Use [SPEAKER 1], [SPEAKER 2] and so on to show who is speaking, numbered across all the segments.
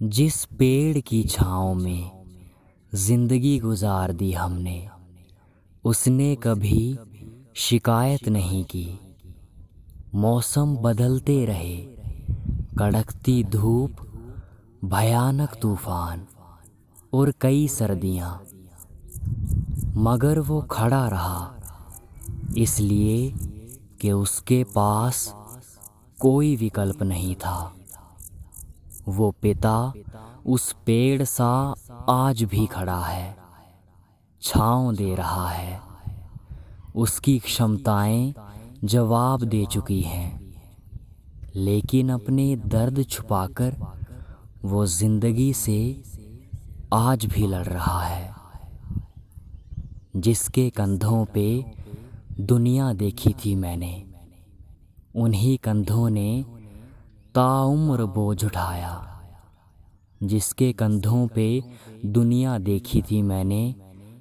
[SPEAKER 1] जिस पेड़ की छाँव में ज़िंदगी गुजार दी हमने, उसने कभी शिकायत नहीं की। मौसम बदलते रहे, कड़कती धूप, भयानक तूफ़ान और कई सर्दियाँ। मगर वो खड़ा रहा, इसलिए कि उसके पास कोई विकल्प नहीं था। वो पिता उस पेड़ सा आज भी खड़ा है, छाँव दे रहा है। उसकी क्षमताएँ जवाब दे चुकी हैं, लेकिन अपने दर्द छुपाकर वो ज़िंदगी से आज भी लड़ रहा है, जिसके कंधों पे दुनिया देखी थी मैंने। उन्हीं कंधों ने ताउम्र बोझ उठाया, जिसके कंधों पे दुनिया देखी थी मैंने,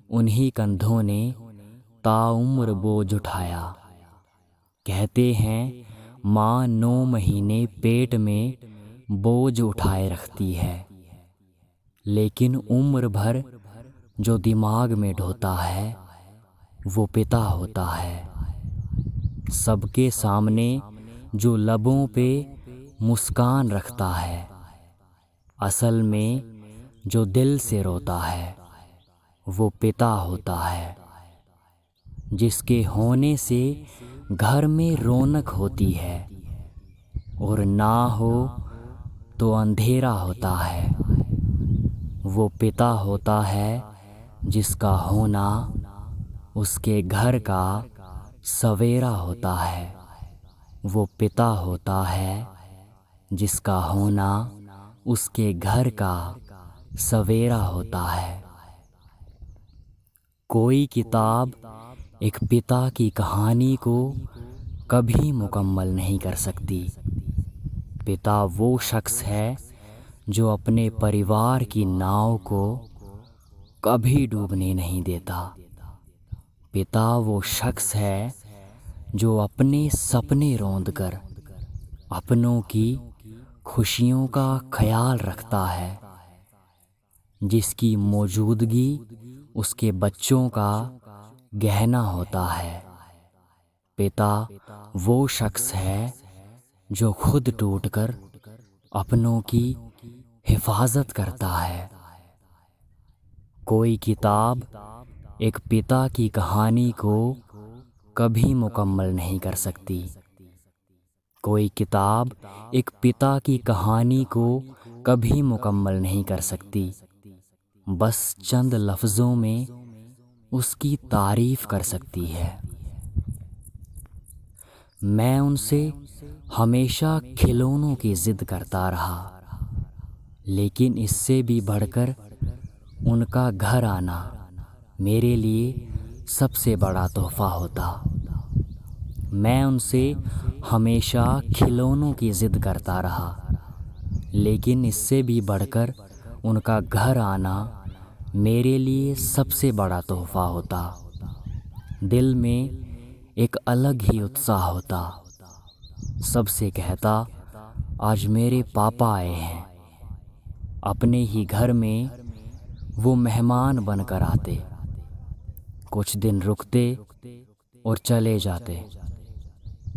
[SPEAKER 1] उन्हीं कंधों ने ताउम्र बोझ उठाया। कहते हैं, माँ नौ महीने पेट में बोझ उठाए रखती है, लेकिन उम्र भर जो दिमाग में ढोता है, वो पिता होता है। सबके सामने जो लबों पे मुस्कान रखता है। असल में जो दिल से रोता है, वो पिता होता है, जिसके होने से घर में रौनक होती है और ना हो तो अंधेरा होता है। वो पिता होता है जिसका होना उसके घर का सवेरा होता है। वो पिता होता है जिसका होना उसके घर का सवेरा होता है। कोई किताब एक पिता की कहानी को कभी मुकम्मल नहीं कर सकती। पिता वो शख्स है जो अपने परिवार की नाव को कभी डूबने नहीं देता। पिता वो शख्स है जो अपने सपने रोंद कर अपनों की खुशियों का ख्याल रखता है। जिसकी मौजूदगी उसके बच्चों का गहना होता है। पिता वो शख्स है जो खुद टूटकर अपनों की हिफाजत करता है। कोई किताब एक पिता की कहानी को कभी मुकम्मल नहीं कर सकती। कोई किताब एक पिता की कहानी को कभी मुकम्मल नहीं कर सकती। बस चंद लफ्ज़ों में उसकी तारीफ़ कर सकती है। मैं उनसे हमेशा खिलौनों की ज़िद करता रहा, लेकिन इससे भी बढ़कर उनका घर आना मेरे लिए सबसे बड़ा तोहफ़ा होता। मैं उनसे हमेशा खिलौनों की ज़िद करता रहा, लेकिन इससे भी बढ़कर उनका घर आना मेरे लिए सबसे बड़ा तोहफ़ा होता। दिल में एक अलग ही उत्साह होता। सबसे कहता, आज मेरे पापा आए हैं। अपने ही घर में वो मेहमान बनकर आते। कुछ दिन रुकते और चले जाते।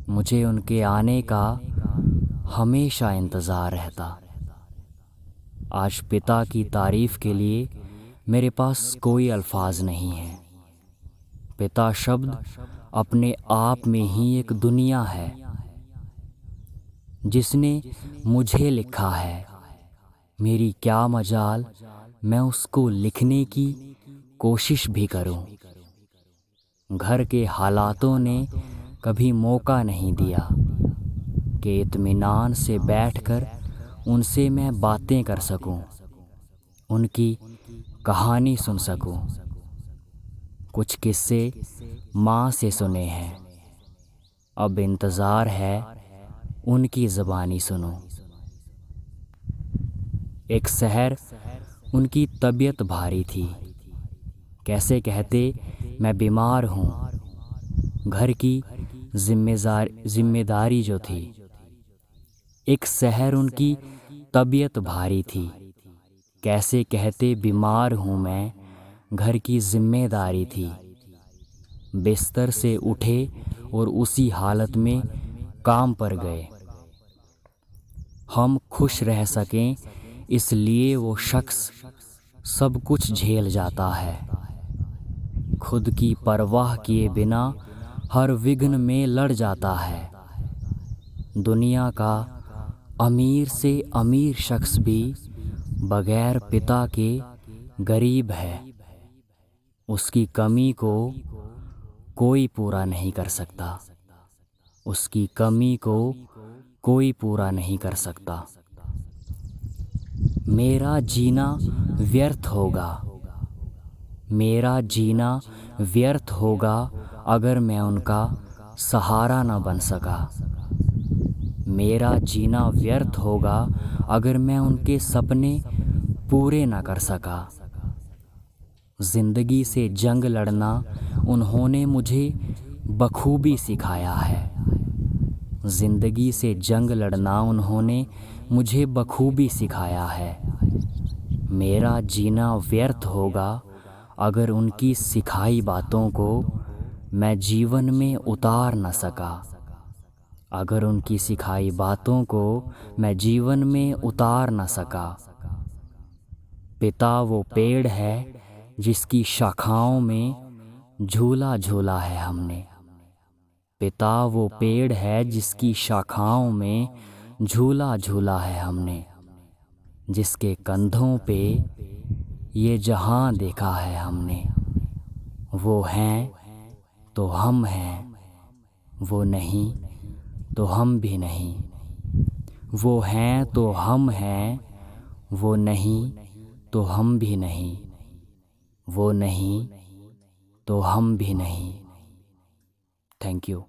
[SPEAKER 1] मुझे उनके आने का हमेशा इंतज़ार रहता। आज पिता की तारीफ़ के लिए मेरे पास कोई अल्फाज नहीं है। पिता शब्द अपने आप में ही एक दुनिया है, जिसने मुझे लिखा है। मेरी क्या मजाल, मैं उसको लिखने की कोशिश भी करूँ। घर के हालातों ने कभी मौका नहीं दिया। कि इत्मीनान से बैठकर उनसे मैं बातें कर सकूँ, उनकी कहानी सुन सकूँ। कुछ किस्से माँ से सुने हैं। अब इंतज़ार है उनकी ज़बानी सुनो। एक शहर उनकी तबीयत भारी थी। कैसे कहते मैं बीमार हूँ। घर की जिम्मेदार ज़िम्मेदारी जो थी। एक शहर उनकी तबीयत भारी थी। कैसे कहते, बीमार हूँ मैं, घर की ज़िम्मेदारी थी। बिस्तर से उठे और उसी हालत में काम पर गए। हम खुश रह सकें, इसलिए वो शख्स सब कुछ झेल जाता है। खुद की परवाह किए बिना हर विघ्न में लड़ जाता है। दुनिया का अमीर से अमीर शख्स भी बगैर पिता के गरीब है। उसकी कमी को कोई पूरा नहीं कर सकता। उसकी कमी को कोई पूरा नहीं कर सकता। मेरा जीना व्यर्थ होगा। मेरा जीना व्यर्थ होगा अगर मैं उनका सहारा न बन सका। मेरा जीना व्यर्थ होगा अगर मैं उनके सपने पूरे न कर सका। ज़िंदगी से जंग लड़ना उन्होंने मुझे बखूबी सिखाया है। ज़िंदगी से जंग लड़ना उन्होंने मुझे बखूबी सिखाया है। मेरा जीना व्यर्थ होगा अगर उनकी सिखाई बातों को मैं जीवन में उतार न सका। अगर उनकी सिखाई बातों को मैं जीवन में उतार न सका। पिता वो पेड़ है जिसकी शाखाओं में झूला झूला है हमने। पिता वो पेड़ है जिसकी शाखाओं में झूला झूला है हमने। जिसके कंधों पे ये जहाँ देखा है हमने। वो हैं तो हम हैं, वो नहीं तो हम भी नहीं। वो हैं तो हम हैं, वो नहीं तो हम भी नहीं। वो नहीं तो हम भी नहीं। Thank you